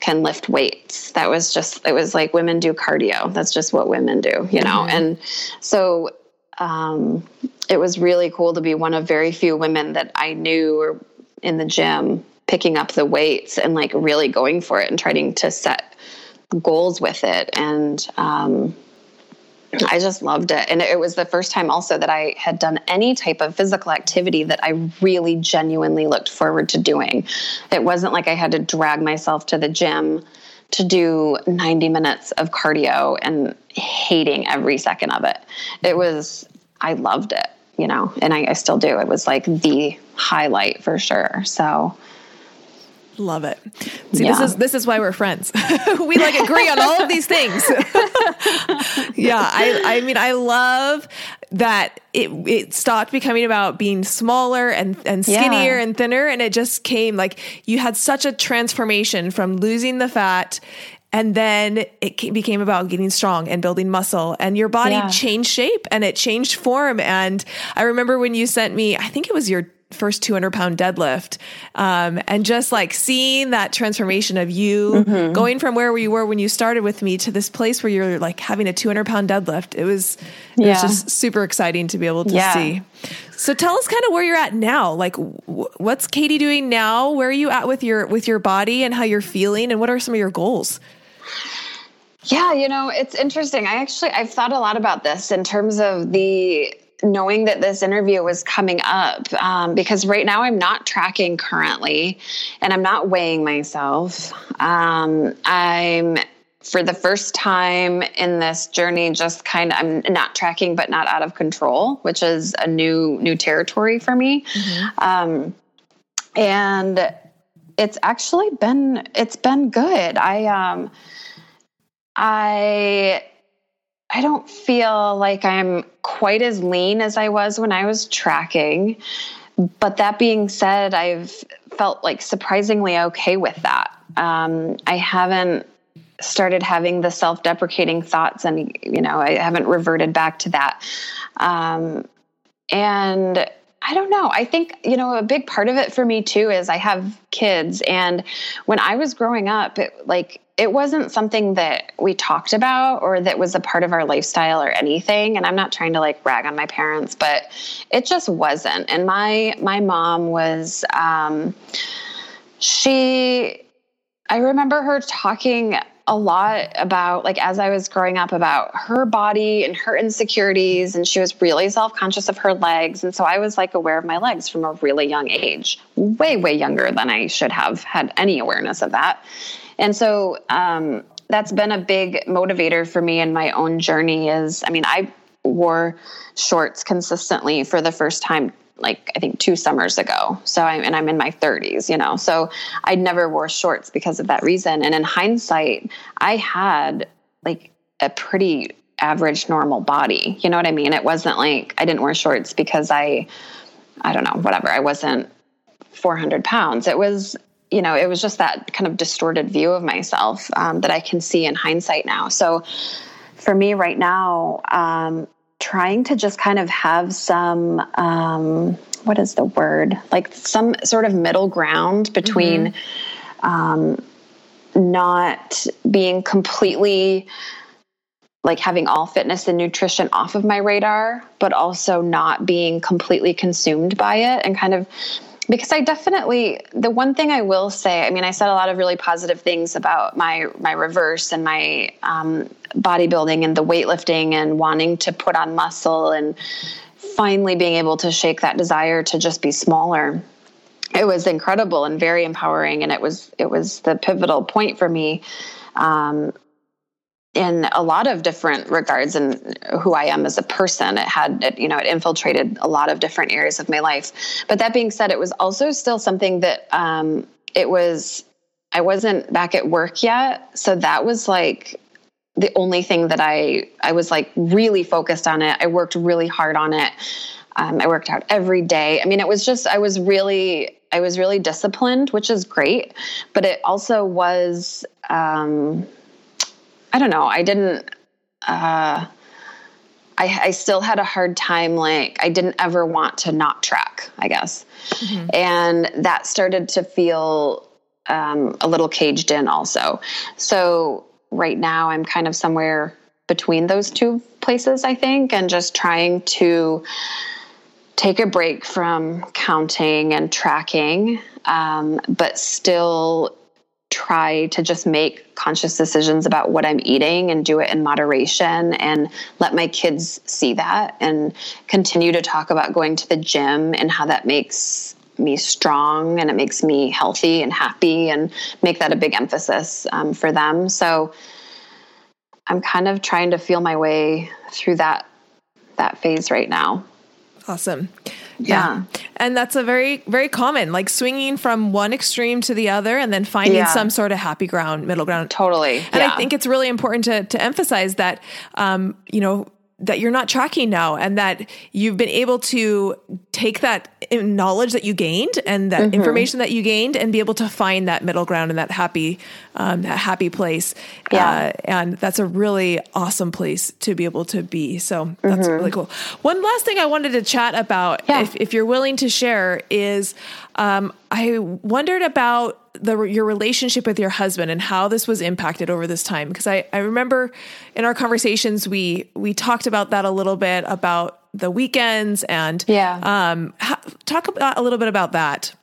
can lift weights. That was just, it was like women do cardio. That's just what women do, you know? Mm-hmm. And so um, it was really cool to be one of very few women that I knew were in the gym picking up the weights and like really going for it and trying to set goals with it. And, um, I just loved it. And it was the first time also that I had done any type of physical activity that I really genuinely looked forward to doing. It wasn't like I had to drag myself to the gym to do 90 minutes of cardio and hating every second of it. It was, I loved it, you know, and I, I still do. It was like the highlight for sure. So, Love it. See, yeah. this is this is why we're friends. we like agree on all of these things. yeah, I I mean I love that it it stopped becoming about being smaller and and skinnier yeah. and thinner and it just came like you had such a transformation from losing the fat and then it became about getting strong and building muscle and your body yeah. changed shape and it changed form and i remember when you sent me i think it was your first 200 pound deadlift um, and just like seeing that transformation of you mm-hmm. going from where you were when you started with me to this place where you're like having a 200 pound deadlift it was it yeah. was just super exciting to be able to yeah. see so tell us kind of where you're at now like w- what's katie doing now where are you at with your with your body and how you're feeling and what are some of your goals yeah, you know, it's interesting. I actually I've thought a lot about this in terms of the knowing that this interview was coming up um, because right now I'm not tracking currently and I'm not weighing myself. Um, I'm for the first time in this journey just kind of i'm not tracking but not out of control which is a new new territory for me mm-hmm. um, and it's actually been it's been good i um i I don't feel like I'm quite as lean as I was when I was tracking. But that being said, I've felt like surprisingly okay with that. Um, I haven't started having the self deprecating thoughts, and, you know, I haven't reverted back to that. Um, and I don't know. I think, you know, a big part of it for me too is I have kids. And when I was growing up, it, like, it wasn't something that we talked about or that was a part of our lifestyle or anything. And i'm not trying to like rag on my parents but it just wasn't. And my my mom was um she i remember her talking a lot about like as I was growing up about her body and her insecurities and she was really self-conscious of her legs. And so I was like aware of my legs from a really young age way way younger than I should have had any awareness of that and so um, that's been a big motivator for me in my own journey is I mean, I wore shorts consistently for the first time like I think two summers ago. So I'm and I'm in my 30s, you know. So I never wore shorts because of that reason. And in hindsight, I had like a pretty average normal body. You know what I mean? It wasn't like I didn't wear shorts because I I don't know, whatever. I wasn't 400 pounds. It was you know, it was just that kind of distorted view of myself um, that I can see in hindsight now. So for me right now, um, trying to just kind of have some, um, what is the word? Like some sort of middle ground between mm-hmm. not being completely like having all fitness and nutrition off of my radar, but also not being completely consumed by it and kind of because I definitely the one thing I will say, I mean, I said a lot of really positive things about my my reverse and my um, bodybuilding and the weightlifting and wanting to put on muscle and finally being able to shake that desire to just be smaller. It was incredible and very empowering, and it was it was the pivotal point for me. Um, in a lot of different regards and who I am as a person. It had, it, you know, it infiltrated a lot of different areas of my life. But that being said, it was also still something that um, it was, I wasn't back at work yet. So that was like the only thing that I I was like really focused on it. I worked really hard on it. Um, I worked out every day. I mean, it was just I was really I was really disciplined, which is great. But it also was um, I don't know. I didn't. Uh, I, I, still had a hard time. Like I didn't ever want to not track. I guess, mm-hmm. and that started to feel um, a little caged in. Also, so right now I'm kind of somewhere between those two places, I think, and just trying to take a break from counting and tracking, um, but still try to just make conscious decisions about what I'm eating and do it in moderation and let my kids see that and continue to talk about going to the gym and how that makes me strong and it makes me healthy and happy and make that a big emphasis um, for them. So I'm kind of trying to feel my way through that that phase right now. Awesome. Yeah. yeah. And that's a very, very common, like swinging from one extreme to the other and then finding yeah. some sort of happy ground, middle ground. Totally. And yeah. I think it's really important to, to emphasize that, um, you know, that you're not tracking now and that you've been able to take that knowledge that you gained and that mm-hmm. information that you gained and be able to find that middle ground and that happy um, that happy place yeah. Uh, and that's a really awesome place to be able to be so that's mm-hmm. really cool one last thing i wanted to chat about yeah. if, if you're willing to share is um, i wondered about the your relationship with your husband and how this was impacted over this time because I, I remember in our conversations we we talked about that a little bit about the weekends and yeah. um talk about a little bit about that.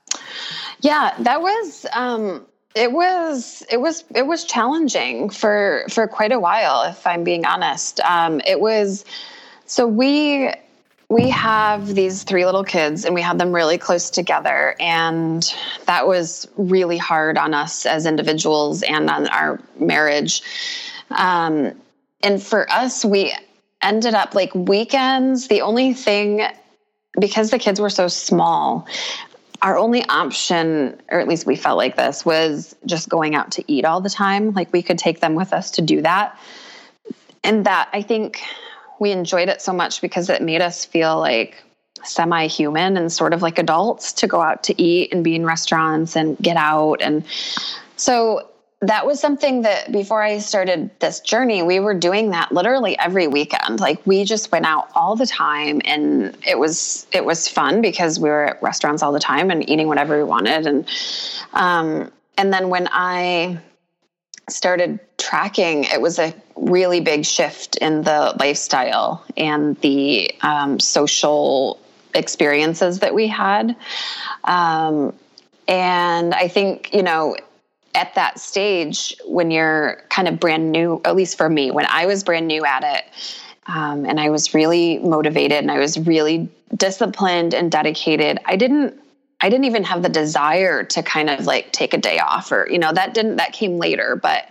Yeah that was um it was it was it was challenging for for quite a while if i'm being honest. Um it was so we we have these three little kids and we had them really close together and that was really hard on us as individuals and on our marriage. Um, and for us we ended up like weekends the only thing because the kids were so small our only option or at least we felt like this was just going out to eat all the time like we could take them with us to do that and that i think we enjoyed it so much because it made us feel like semi human and sort of like adults to go out to eat and be in restaurants and get out. And so that was something that before I started this journey, we were doing that literally every weekend. Like we just went out all the time and it was it was fun because we were at restaurants all the time and eating whatever we wanted. And um and then when I started tracking, it was a really big shift in the lifestyle and the um, social experiences that we had. Um, and I think, you know, at that stage, when you're kind of brand new, at least for me, when I was brand new at it, um, and I was really motivated and I was really disciplined and dedicated, I didn't I didn't even have the desire to kind of like take a day off or, you know, that didn't, that came later. But,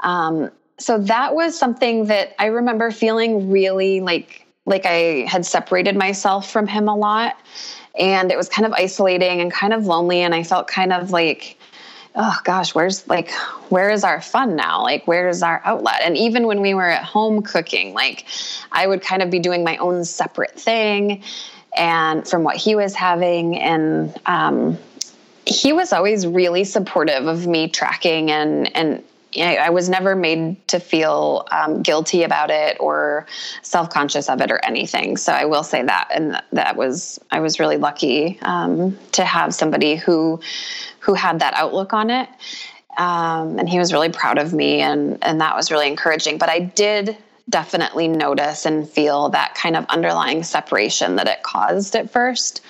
um, so that was something that I remember feeling really like, like I had separated myself from him a lot. And it was kind of isolating and kind of lonely. And I felt kind of like, oh gosh, where's like, where is our fun now? Like, where is our outlet? And even when we were at home cooking, like, I would kind of be doing my own separate thing and from what he was having. And um, he was always really supportive of me tracking and, and, I was never made to feel um, guilty about it or self conscious of it or anything. So I will say that, and that was I was really lucky um, to have somebody who who had that outlook on it, um, and he was really proud of me, and and that was really encouraging. But I did definitely notice and feel that kind of underlying separation that it caused at first.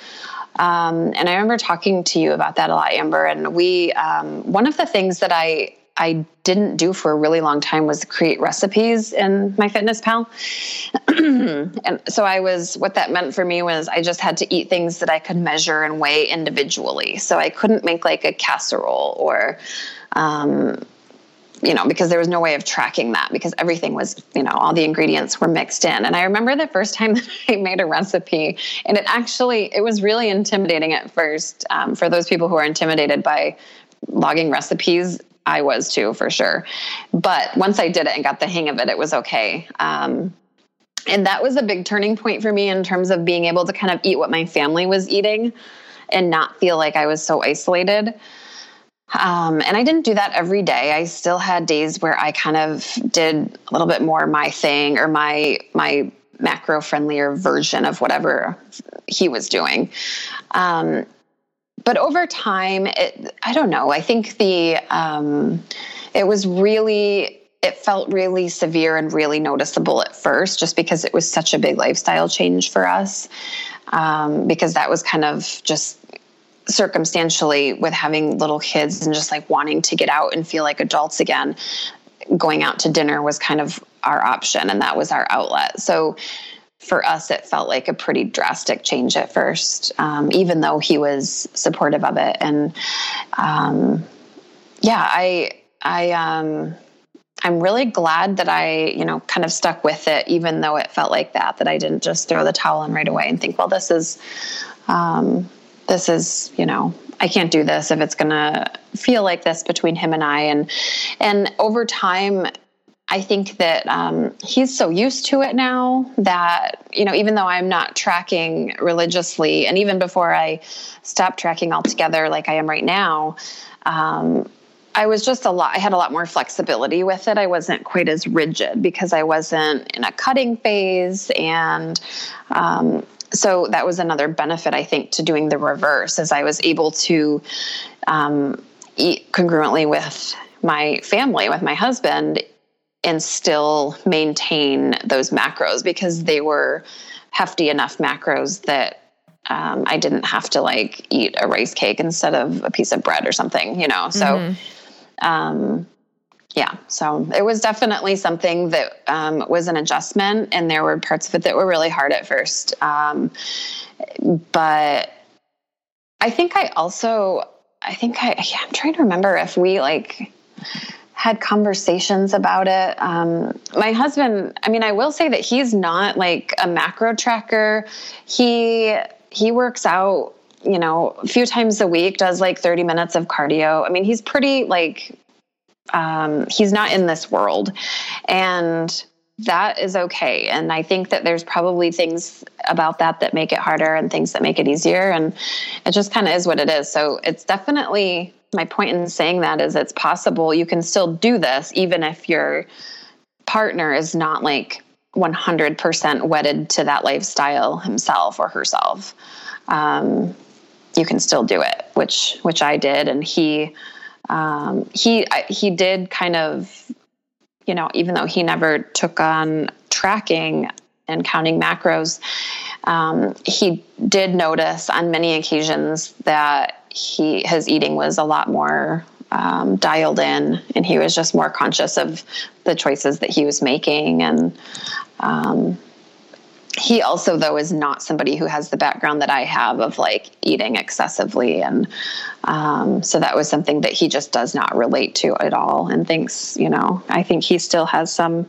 Um, and I remember talking to you about that a lot, Amber. And we, um, one of the things that I I didn't do for a really long time was create recipes in MyFitnessPal. and so I was, what that meant for me was I just had to eat things that I could measure and weigh individually. So I couldn't make like a casserole or, um, you know, because there was no way of tracking that because everything was, you know, all the ingredients were mixed in. And I remember the first time that I made a recipe, and it actually it was really intimidating at first um, for those people who are intimidated by logging recipes, I was too, for sure. But once I did it and got the hang of it, it was okay. Um, and that was a big turning point for me in terms of being able to kind of eat what my family was eating and not feel like I was so isolated. Um, and I didn't do that every day. I still had days where I kind of did a little bit more my thing or my my macro friendlier version of whatever he was doing. Um, but over time, it, I don't know. I think the um, it was really it felt really severe and really noticeable at first, just because it was such a big lifestyle change for us. Um, because that was kind of just circumstantially with having little kids and just like wanting to get out and feel like adults again going out to dinner was kind of our option and that was our outlet so for us, it felt like a pretty drastic change at first, um, even though he was supportive of it. And um, yeah, I, I, um, I'm really glad that I, you know, kind of stuck with it, even though it felt like that. That I didn't just throw the towel in right away and think, well, this is, um, this is, you know, I can't do this if it's going to feel like this between him and I. And and over time, I think that um, he's so used to it now that, you know, even though I'm not tracking religiously, and even before I stopped tracking altogether like I am right now, um, I was just a lot, I had a lot more flexibility with it. I wasn't quite as rigid because I wasn't in a cutting phase. And um, so that was another benefit, I think, to doing the reverse, as I was able to um, eat congruently with my family, with my husband, and still maintain those macros because they were hefty enough macros that um, I didn't have to like eat a rice cake instead of a piece of bread or something, you know. So, mm-hmm. um, yeah, so it was definitely something that um, was an adjustment, and there were parts of it that were really hard at first. Um, but I think I also, I think I, yeah, I'm trying to remember if we like had conversations about it. Um, my husband, I mean, I will say that he's not like a macro tracker. He he works out, you know, a few times a week, does like 30 minutes of cardio. I mean, he's pretty like um, he's not in this world. And that is okay. And I think that there's probably things about that that make it harder and things that make it easier. And it just kind of is what it is. So it's definitely my point in saying that is it's possible you can still do this even if your partner is not like 100% wedded to that lifestyle himself or herself. Um, you can still do it, which which I did, and he um, he he did kind of you know, even though he never took on tracking and counting macros, um, he did notice on many occasions that he his eating was a lot more um, dialed in, and he was just more conscious of the choices that he was making, and um, he also though is not somebody who has the background that i have of like eating excessively. And um, so that was something that he just does not relate to at all and thinks you know i think he still has some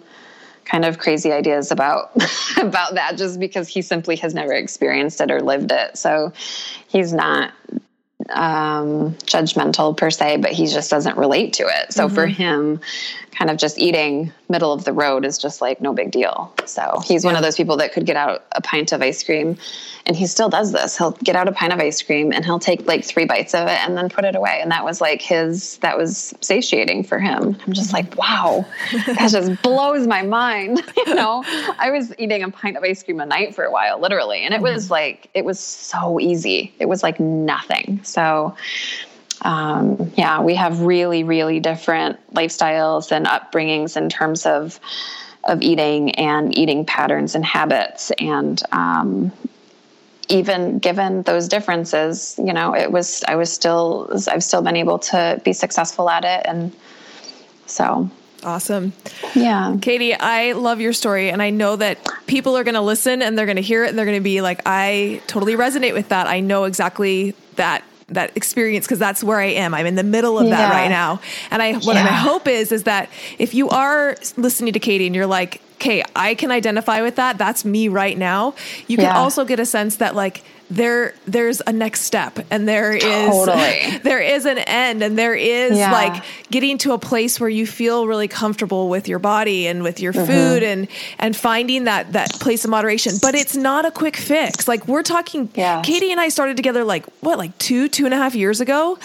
kind of crazy ideas about about that just because he simply has never experienced it or lived it. So he's not um, judgmental per se, but he just doesn't relate to it. So mm-hmm. for him, kind of just eating middle of the road is just like no big deal. So he's yeah. one of those people that could get out a pint of ice cream and he still does this. He'll get out a pint of ice cream and he'll take like three bites of it and then put it away. And that was like his, that was satiating for him. I'm just like, wow, that just blows my mind. you know, I was eating a pint of ice cream a night for a while, literally. And it was mm-hmm. like, it was so easy. It was like nothing. So, um, yeah, we have really, really different lifestyles and upbringings in terms of of eating and eating patterns and habits. And um, even given those differences, you know, it was I was still I've still been able to be successful at it, and so Awesome. Yeah. Katie, I love your story. And I know that people are going to listen and they're going to hear it and they're going to be like, I totally resonate with that. I know exactly that that experience because that's where I am. I'm in the middle of yeah. that right now. And I what yeah. my hope is is that if you are listening to Katie and you're like, okay, I can identify with that. That's me right now. You can Yeah. also get a sense that like there there's a next step and there is Totally. there is an end and there is Yeah. like getting to a place where you feel really comfortable with your body and with your Mm-hmm. food and and finding that that place of moderation but it's not a quick fix like we're talking Yeah. katie and i started together like what like two two and a half years ago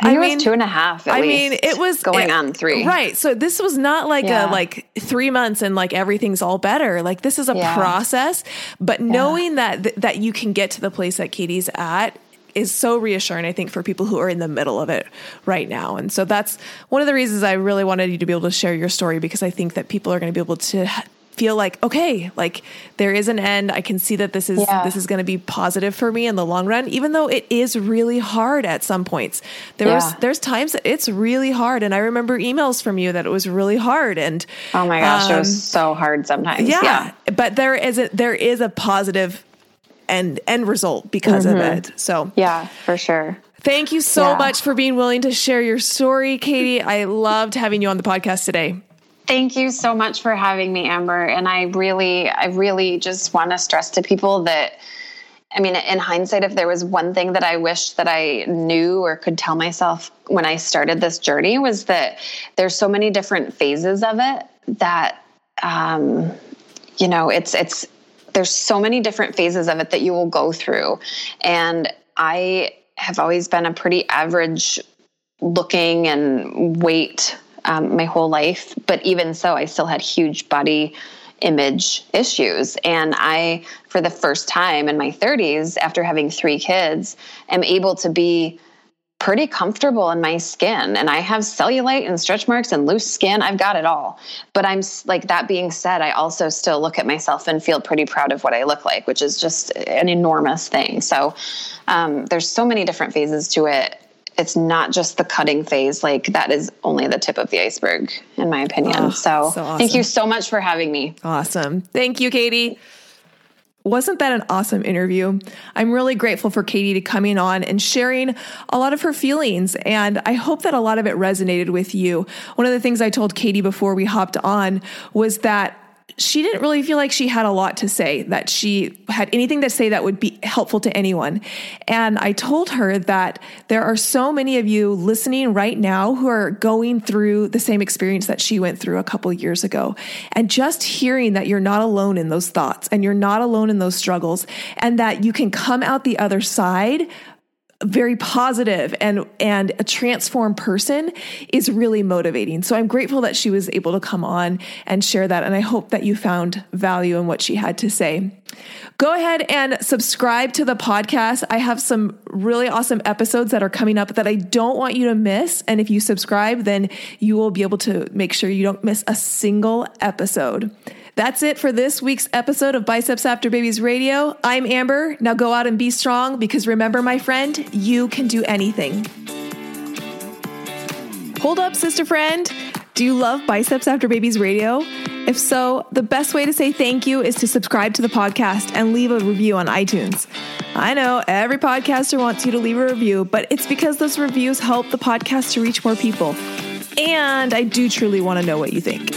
I it was two and a half. At I mean, it was going it- on three. Right. So this was not like Yeah. a like three months and like everything's all better. Like this is a process. But knowing that th- that you can get to the place that Katie's at is so reassuring, I think, for people who are in the middle of it right now. And so that's one of the reasons I really wanted you to be able to share your story because I think that people are going to be able to feel like okay like there is an end i can see that this is Yeah. this is going to be positive for me in the long run even though it is really hard at some points there was there's times that it's really hard and i remember emails from you that it was really hard and Oh my gosh, it um, was so hard sometimes. yeah, Yeah. but there is a there is a positive end end result because of it so Yeah, for sure. thank you so Yeah. much for being willing to share your story katie i loved having you on the podcast today Thank you so much for having me, Amber. And I really, I really just want to stress to people that, I mean, in hindsight, if there was one thing that I wish that I knew or could tell myself when I started this journey was that there's so many different phases of it that, um, you know, it's, it's, there's so many different phases of it that you will go through. And I have always been a pretty average looking and weight um, my whole life. But even so, I still had huge body image issues. And I, for the first time in my 30s, after having three kids, am able to be pretty comfortable in my skin. And I have cellulite and stretch marks and loose skin. I've got it all. But I'm like, that being said, I also still look at myself and feel pretty proud of what I look like, which is just an enormous thing. So um, there's so many different phases to it it's not just the cutting phase like that is only the tip of the iceberg in my opinion Oh, so, so thank you so much for having me Awesome. Thank you, Katie. Wasn't that an awesome interview? I'm really grateful for Katie to coming on and sharing a lot of her feelings. And I hope that a lot of it resonated with you. One of the things I told Katie before we hopped on was that she didn't really feel like she had a lot to say, that she had anything to say that would be helpful to anyone. And I told her that there are so many of you listening right now who are going through the same experience that she went through a couple years ago. And just hearing that you're not alone in those thoughts and you're not alone in those struggles and that you can come out the other side very positive and and a transformed person is really motivating. So I'm grateful that she was able to come on and share that and I hope that you found value in what she had to say. Go ahead and subscribe to the podcast. I have some really awesome episodes that are coming up that I don't want you to miss and if you subscribe then you will be able to make sure you don't miss a single episode. That's it for this week's episode of Biceps After Babies Radio. I'm Amber. Now go out and be strong because remember, my friend, you can do anything. Hold up, sister friend. Do you love Biceps After Babies Radio? If so, the best way to say thank you is to subscribe to the podcast and leave a review on iTunes. I know every podcaster wants you to leave a review, but it's because those reviews help the podcast to reach more people. And I do truly want to know what you think.